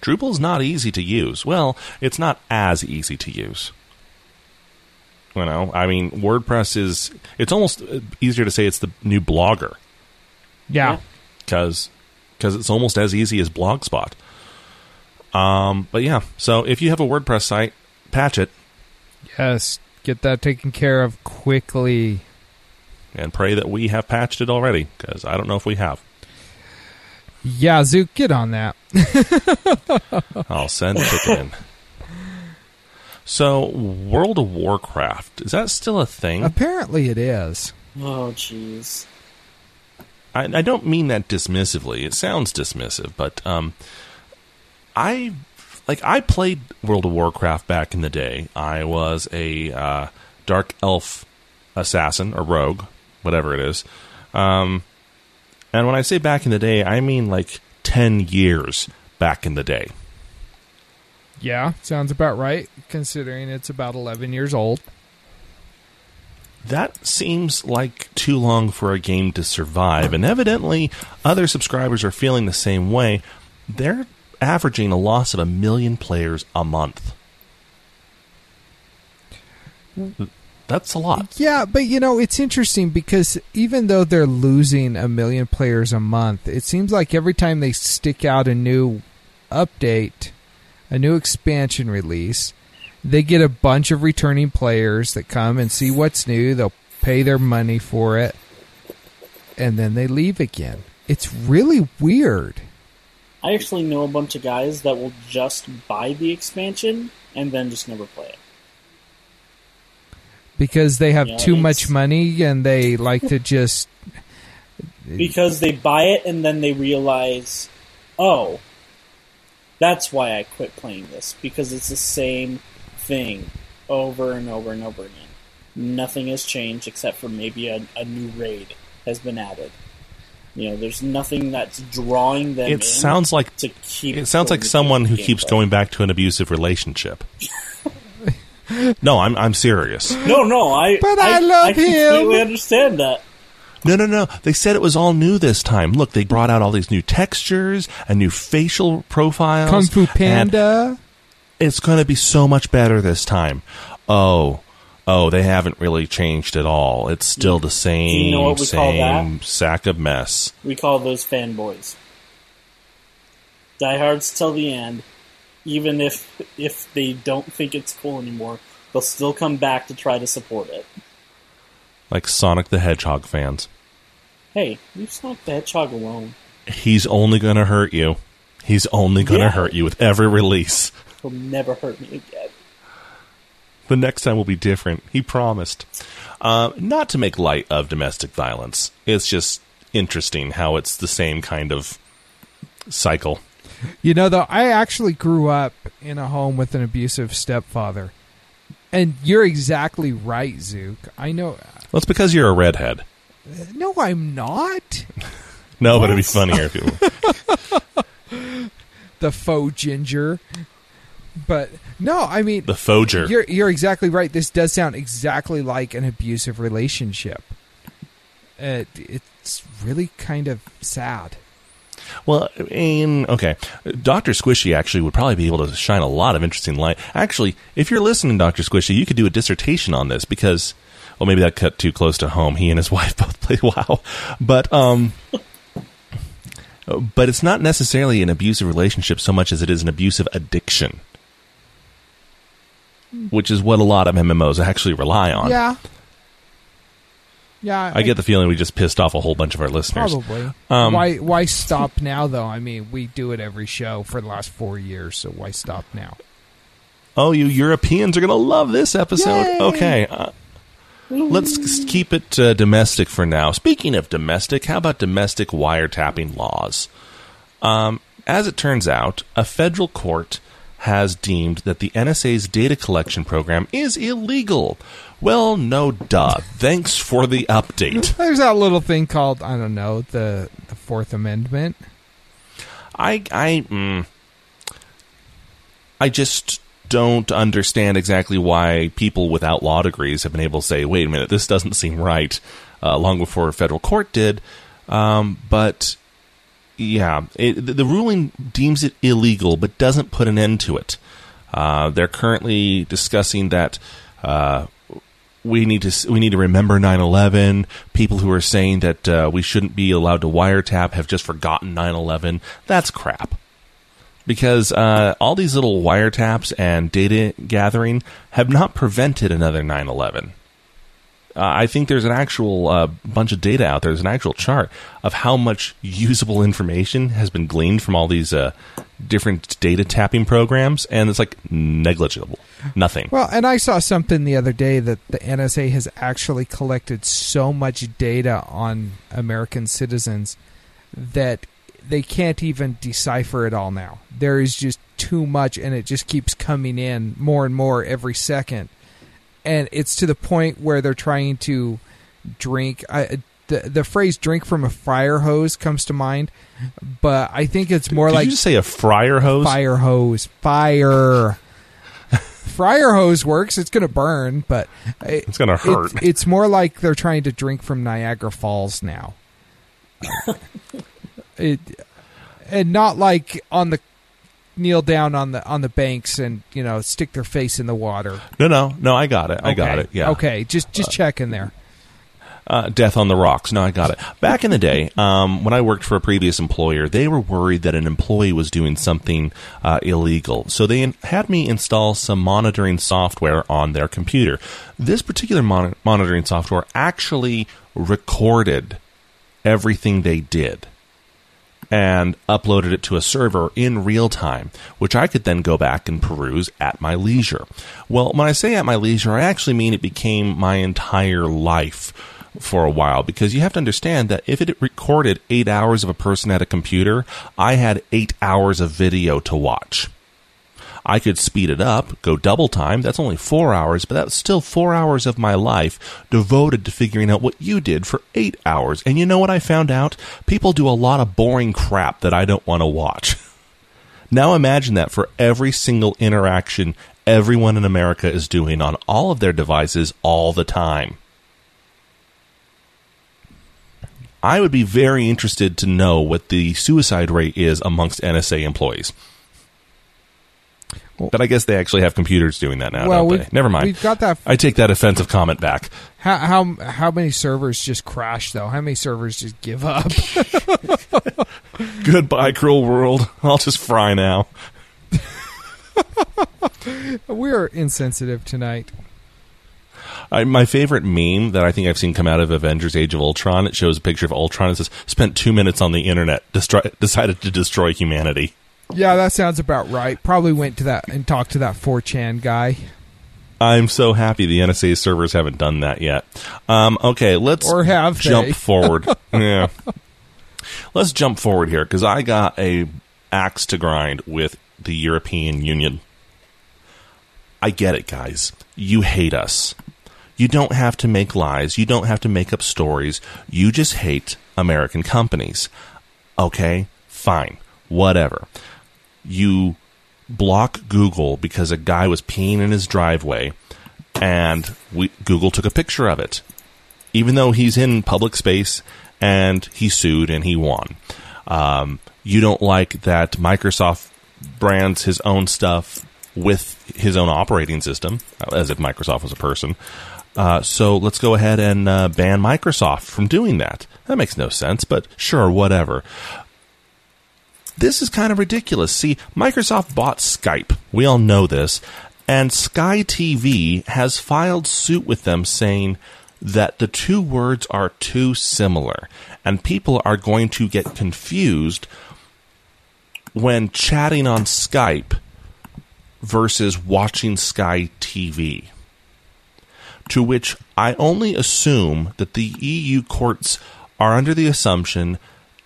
Drupal's not easy to use. Well, it's not as easy to use. You know, I mean, WordPress is. It's almost easier to say it's the new Blogger Yeah. Yeah. because because it's almost as easy as Blogspot. Um, but yeah, so if you have a WordPress site, patch it Yes. Get that taken care of quickly. and pray that we have patched it already because I don't know if we have. Yeah, Zook, get on that. I'll send a ticket in. So, World of Warcraft is that still a thing? Apparently it is. Oh, jeez. I, I don't mean that dismissively. It sounds dismissive, but um, I like I played World of Warcraft back in the day. I was a uh, dark elf assassin or rogue, whatever it is. Um, and when I say back in the day, I mean like ten years back in the day. Yeah, sounds about right, considering it's about 11 years old. That seems like too long for a game to survive, and evidently other subscribers are feeling the same way. They're averaging a loss of a million players a month. That's a lot. Yeah, but you know, it's interesting because even though they're losing a million players a month, it seems like every time they stick out a new update, a new expansion release, they get a bunch of returning players that come and see what's new. They'll pay their money for it, and then they leave again. It's really weird. I actually know a bunch of guys that will just buy the expansion and then just never play it. Because they have Yeah, too much money and they like to just Because they buy it and then they realize, oh, that's why I quit playing this. Because it's the same thing over and over and over again. Nothing has changed except for maybe a, a new raid has been added. You know, there's nothing that's drawing them in It sounds like to keep it sounds like someone who gameplay. keeps going back to an abusive relationship. no, I'm I'm serious. No, no, I. But I love I completely him. understand that. No, no, no. They said it was all new this time. Look, they brought out all these new textures and new facial profiles. Kung Fu Panda. it's going to be so much better this time. Oh, oh, they haven't really changed at all. It's still the same, You know what we call same sack of mess. We call those fanboys. Diehards till the end, even if if they don't think it's cool anymore, they'll still come back to try to support it. Like Sonic the Hedgehog fans. Hey, leave Sonic the Hedgehog alone. He's only going to hurt you. He's only going to Yeah. hurt you with every release. He'll never hurt me again. The next time will be different. He promised. Uh, not to make light of domestic violence. It's just interesting how it's the same kind of cycle. You know, though, I actually grew up in a home with an abusive stepfather. And you're exactly right, Zook. I know. Uh, well, it's because you're a redhead. No, I'm not. No, but it'd be funnier if you were The faux ginger. But no, I mean, the Foger. you're you're exactly right. This does sound exactly like an abusive relationship. It, it's really kind of sad. Well, in okay, Doctor Squishy actually would probably be able to shine a lot of interesting light. Actually, if you're listening, Doctor Squishy, you could do a dissertation on this because, well, maybe that cut too close to home. He and his wife both play WoW, but um, but it's not necessarily an abusive relationship so much as it is an abusive addiction, which is what a lot of MMOs actually rely on. Yeah. Yeah, I get the feeling we just pissed off a whole bunch of our listeners. Probably. Um, why why stop now though? I mean, we do it every show for the last 4 years, so why stop now? Oh, you Europeans are going to love this episode. Yay! Okay. Uh, let's keep it uh, domestic for now. Speaking of domestic, how about domestic wiretapping laws? Um, as it turns out, a federal court has deemed that the NSA's data collection program is illegal. Well, no duh. Thanks for the update. There's that little thing called I don't know the, the Fourth Amendment. I I mm, I just don't understand exactly why people without law degrees have been able to say, "Wait a minute, this doesn't seem right," uh, long before a federal court did. Um, but yeah, it, the, ruling deems it illegal, but doesn't put an end to it. Uh, they're currently discussing that. Uh, we need to we need to remember 9/11. People who are saying that uh, we shouldn't be allowed to wiretap have just forgotten 9/11. That's crap. Because uh, all these little wiretaps and data gathering have not prevented another 9/11. Uh, I think there's an actual uh, bunch of data out there. There's an actual chart of how much usable information has been gleaned from all these uh, different data tapping programs, and it's like negligible, nothing. Well, and I saw something the other day that the NSA has actually collected so much data on American citizens that they can't even decipher it all now. There is just too much, and it just keeps coming in more and more every second and it's to the point where they're trying to drink. I, the the phrase "drink from a fire hose" comes to mind, but I think it's more Did like you say a fryer hose? fire hose, fire. Fryer hose works; it's going to burn, but it, It's gonna hurt. It's, it's more like they're trying to drink from Niagara Falls now. it and not like on the kneel down on the on the banks and you know stick their face in the water. No, no, no. I got it. I got it. Yeah. Okay. Just just checking there. Uh, Death on the Rocks. No, I got it. Back in the day, um, when I worked for a previous employer, they were worried that an employee was doing something uh, illegal. So they in- had me install some monitoring software on their computer. This particular mon- monitoring software actually recorded everything they did and uploaded it to a server in real time, which I could then go back and peruse at my leisure. Well, when I say at my leisure, I actually mean it became my entire life for a while because you have to understand that if it recorded eight hours of a person at a computer, I had eight hours of video to watch. I could speed it up, go double time. That's only four hours, but that's still four hours of my life devoted to figuring out what you did for eight hours. And you know what I found out? People do a lot of boring crap that I don't want to watch. now imagine that for every single interaction everyone in America is doing on all of their devices all the time. I would be very interested to know what the suicide rate is amongst NSA employees. But I guess they actually have computers doing that now. well, don't they? Never mind. We've got that. I take that offensive comment back. How how how many servers just crash though? How many servers just give up? Goodbye, cruel world. I'll just fry now. We're insensitive tonight. I, my favorite meme that I think I've seen come out of Avengers: Age of Ultron. It shows a picture of Ultron. It says, "Spent two minutes on the internet, destroy, decided to destroy humanity." Yeah, that sounds about right. Probably went to that and talked to that 4chan guy. I'm so happy the NSA servers haven't done that yet. Um, okay, let's Or have jump they? forward. yeah, let's jump forward here because I got a axe to grind with the European Union. I get it, guys. You hate us. You don't have to make lies. You don't have to make up stories. You just hate American companies. Okay, fine, whatever. You block Google because a guy was peeing in his driveway, and we, Google took a picture of it, even though he's in public space and he sued and he won. Um, you don't like that Microsoft brands his own stuff with his own operating system, as if Microsoft was a person. Uh, so let's go ahead and uh, ban Microsoft from doing that. That makes no sense, but sure, whatever. This is kind of ridiculous. See, Microsoft bought Skype. We all know this. And Sky TV has filed suit with them saying that the two words are too similar. And people are going to get confused when chatting on Skype versus watching Sky TV. To which I only assume that the EU courts are under the assumption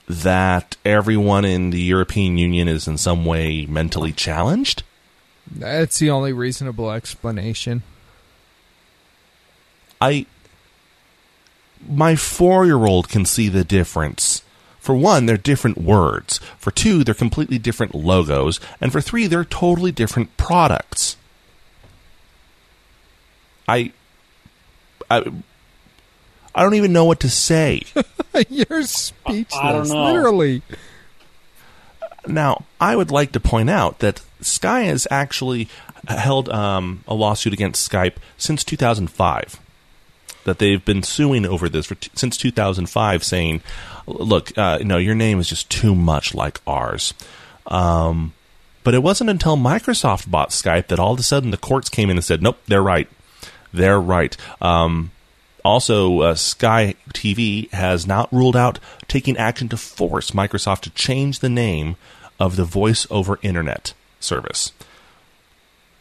that everyone in the European Union is in some way mentally challenged. That's the only reasonable explanation. I my 4-year-old can see the difference. For one, they're different words. For two, they're completely different logos, and for three, they're totally different products. I I I don't even know what to say. You're speechless. I don't know. Literally. Now, I would like to point out that Sky has actually held um, a lawsuit against Skype since 2005. That they've been suing over this for t- since 2005, saying, "Look, uh, no, your name is just too much like ours." Um, but it wasn't until Microsoft bought Skype that all of a sudden the courts came in and said, "Nope, they're right. They're right." Um, also, uh, Sky TV has not ruled out taking action to force Microsoft to change the name of the voice over internet service.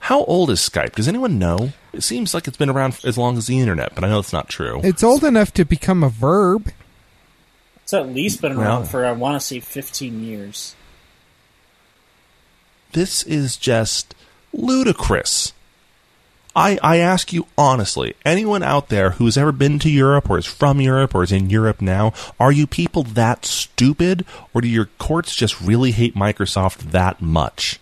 How old is Skype? Does anyone know? It seems like it's been around as long as the internet, but I know it's not true. It's old enough to become a verb. It's at least been around Well- for I want to say 15 years. this is just ludicrous. I, I ask you honestly, anyone out there who's ever been to Europe or is from Europe or is in Europe now, are you people that stupid or do your courts just really hate Microsoft that much?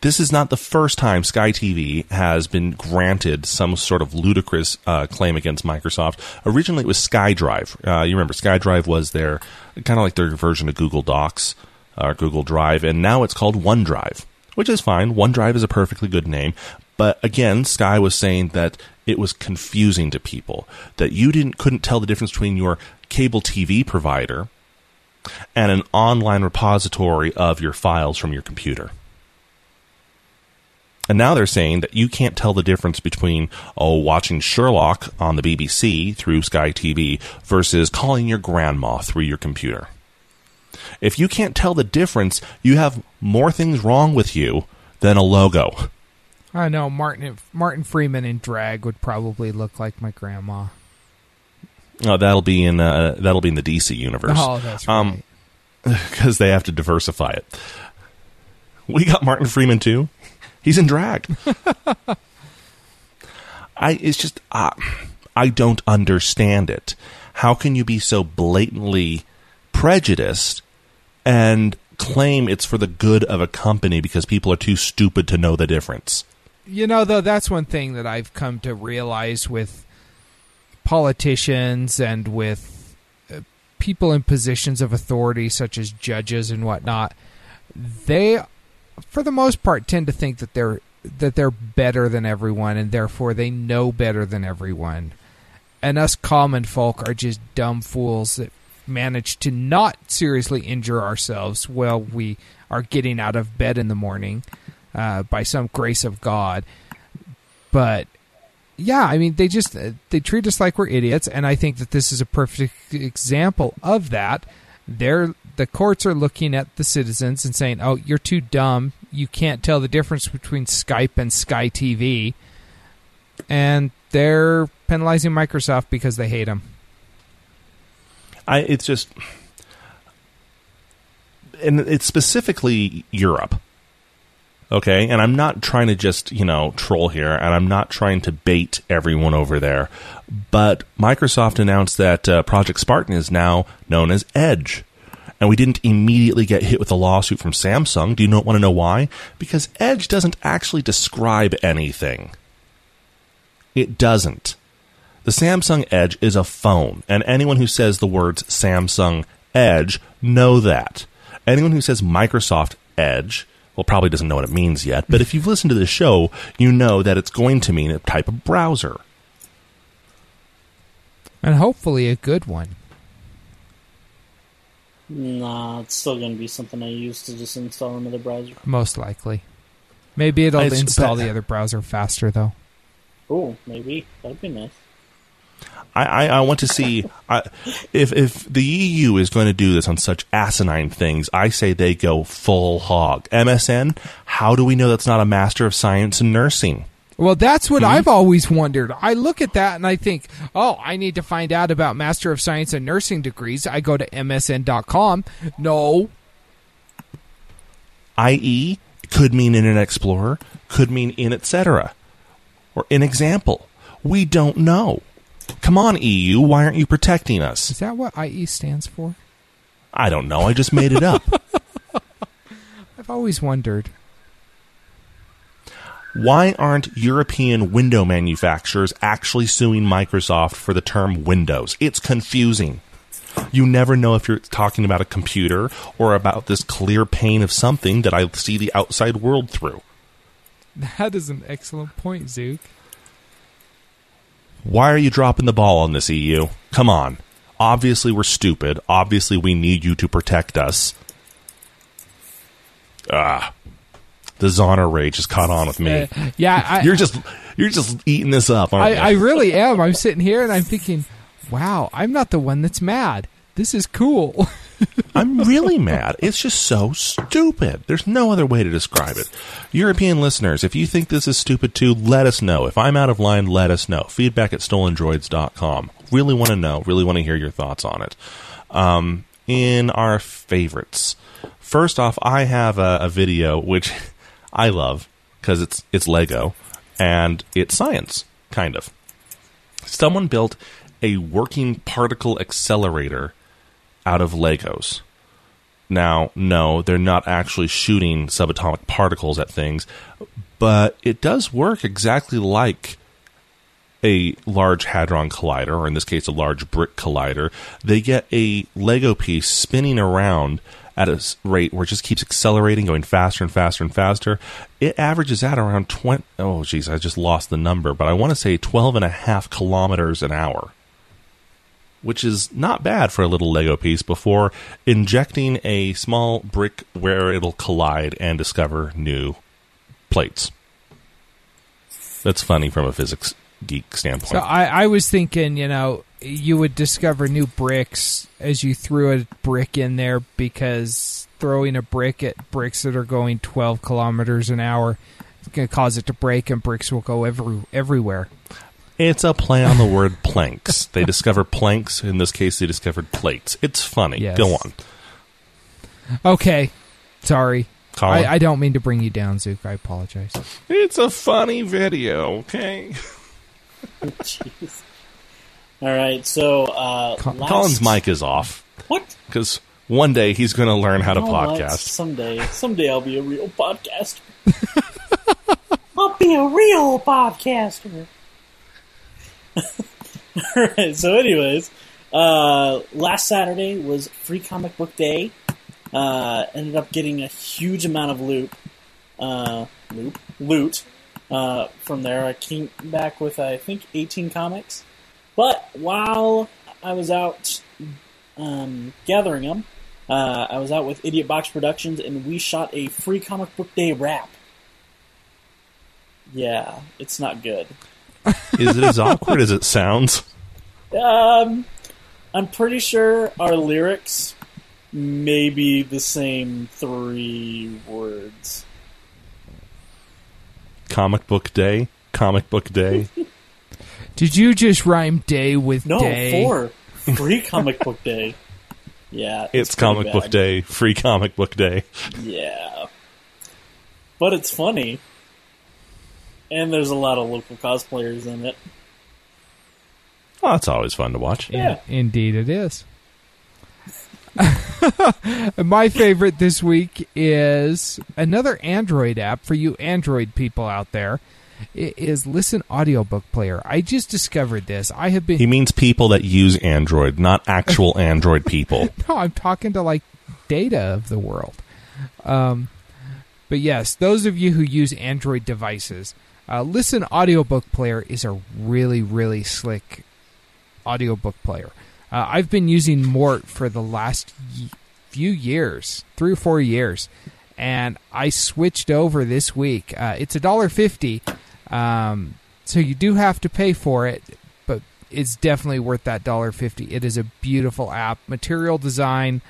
This is not the first time Sky TV has been granted some sort of ludicrous uh, claim against Microsoft. Originally, it was SkyDrive. Uh, you remember SkyDrive was their kind of like their version of Google Docs or Google Drive, and now it's called OneDrive, which is fine. OneDrive is a perfectly good name, but again, Sky was saying that it was confusing to people that you didn't couldn't tell the difference between your cable TV provider and an online repository of your files from your computer. And now they're saying that you can't tell the difference between oh watching Sherlock on the BBC through Sky TV versus calling your grandma through your computer. If you can't tell the difference, you have more things wrong with you than a logo. I know Martin Martin Freeman in drag would probably look like my grandma. Oh, that'll be in uh, that'll be in the DC universe. Oh, that's right. Um, because they have to diversify it. We got Martin Freeman too. He's in drag. I it's just uh, I don't understand it. How can you be so blatantly prejudiced and claim it's for the good of a company because people are too stupid to know the difference? You know, though, that's one thing that I've come to realize with politicians and with uh, people in positions of authority, such as judges and whatnot. They, for the most part, tend to think that they're that they're better than everyone, and therefore they know better than everyone. And us common folk are just dumb fools that manage to not seriously injure ourselves while we are getting out of bed in the morning uh, by some grace of God. But yeah, I mean, they just they treat us like we're idiots, and I think that this is a perfect example of that. They're the courts are looking at the citizens and saying, "Oh, you're too dumb. You can't tell the difference between Skype and Sky TV," and they're penalizing Microsoft because they hate them. I it's just and it's specifically Europe. Okay, and I'm not trying to just, you know, troll here and I'm not trying to bait everyone over there. But Microsoft announced that uh, Project Spartan is now known as Edge. And we didn't immediately get hit with a lawsuit from Samsung. Do you know, want to know why? Because Edge doesn't actually describe anything. It doesn't. The Samsung Edge is a phone, and anyone who says the words Samsung Edge know that. Anyone who says Microsoft Edge, well, probably doesn't know what it means yet, but if you've listened to the show, you know that it's going to mean a type of browser. And hopefully a good one. Nah, it's still going to be something I use to just install another browser. Most likely. Maybe it'll It's- install but- the other browser faster, though. Oh, maybe that'd be nice. I, I, I want to see I, if if the EU is going to do this on such asinine things. I say they go full hog. MSN. How do we know that's not a Master of Science in Nursing? Well, that's what hmm? I've always wondered. I look at that and I think, oh, I need to find out about Master of Science and Nursing degrees. I go to msn.com. No. I.e., Could mean Internet Explorer, could mean in etc. Or in example. We don't know. Come on, EU, why aren't you protecting us? Is that what IE stands for? I don't know, I just made it up. I've always wondered. Why aren't European window manufacturers actually suing Microsoft for the term Windows? It's confusing. You never know if you're talking about a computer or about this clear pane of something that I see the outside world through. That is an excellent point, Zook. Why are you dropping the ball on this EU? Come on. Obviously, we're stupid. Obviously, we need you to protect us. Ah. The Zoner rage has caught on with me. Uh, yeah, I, you're just you're just eating this up, aren't I, I really am. I'm sitting here and I'm thinking, wow, I'm not the one that's mad. This is cool. I'm really mad. It's just so stupid. There's no other way to describe it. European listeners, if you think this is stupid too, let us know. If I'm out of line, let us know. Feedback at stolendroids.com. Really want to know. Really want to hear your thoughts on it. Um, in our favorites, first off, I have a, a video which I love because it's it's Lego and it's science, kind of. Someone built a working particle accelerator out of Legos. Now, no, they're not actually shooting subatomic particles at things, but it does work exactly like a large hadron collider, or in this case, a large brick collider. They get a Lego piece spinning around at a rate where it just keeps accelerating, going faster and faster and faster. It averages out around 20. Oh, geez, I just lost the number, but I want to say 12 and a half kilometers an hour which is not bad for a little Lego piece before injecting a small brick where it'll collide and discover new plates. That's funny from a physics geek standpoint. So I, I was thinking, you know, you would discover new bricks as you threw a brick in there because throwing a brick at bricks that are going 12 kilometers an hour is going to cause it to break and bricks will go every, everywhere. It's a play on the word planks. they discover planks. In this case, they discovered plates. It's funny. Yes. Go on. Okay. Sorry. Colin. I, I don't mean to bring you down, Zook. I apologize. it's a funny video, okay? Jeez. All right, so uh, Col- last, Colin's mic is off What? because one day he's going to learn how to You know what? podcast. Someday, someday I'll be a real podcaster. I'll be a real podcaster. All right. So, anyways, uh, last Saturday was Free Comic Book Day. Uh, ended up getting a huge amount of loot, uh, loot, loot uh, from there. I came back with I think 18 comics. But while I was out um, gathering them, uh, I was out with Idiot Box Productions, and we shot a free comic book day wrap. Yeah, it's not good. Is it as awkward as it sounds? Um, I'm pretty sure our lyrics may be the same three words. Comic book day. Comic book day. Did you just rhyme day with No, day? four. Free comic book day. Yeah, It's pretty comic book day. Free comic book day. Yeah. But it's funny. And there's a lot of local cosplayers in it. Oh, it's always fun to watch. Yeah. Indeed, it is. My favorite this week is another Android app for you Android people out there. It is Listen Audiobook Player. I just discovered this. I have been He means people that use Android, not actual Android people. no, I'm talking to like data of the world. Um, but yes, those of you who use Android devices, uh, Listen Audiobook Player is a really, really slick audiobook player. Uh, I've been using Mort for the last y- few years, three or four years, and I switched over this week. Uh, it's a dollar fifty, um, so you do have to pay for it, but it's definitely worth that dollar fifty. It is a beautiful app, material design,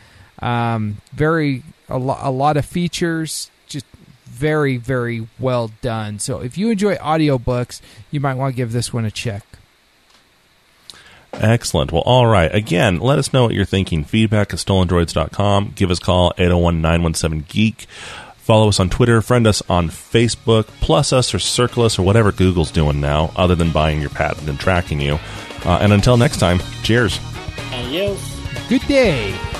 um, very a, lo- a lot of features, very very well done. So if you enjoy audiobooks, you might want to give this one a check. Excellent. Well, all right. Again, let us know what you're thinking. Feedback at stolendroids.com. Give us a call, 801 917 Geek. Follow us on Twitter, friend us on Facebook, plus us or circle us or whatever Google's doing now, other than buying your patent and tracking you. Uh, and until next time, cheers. Adios. Good day.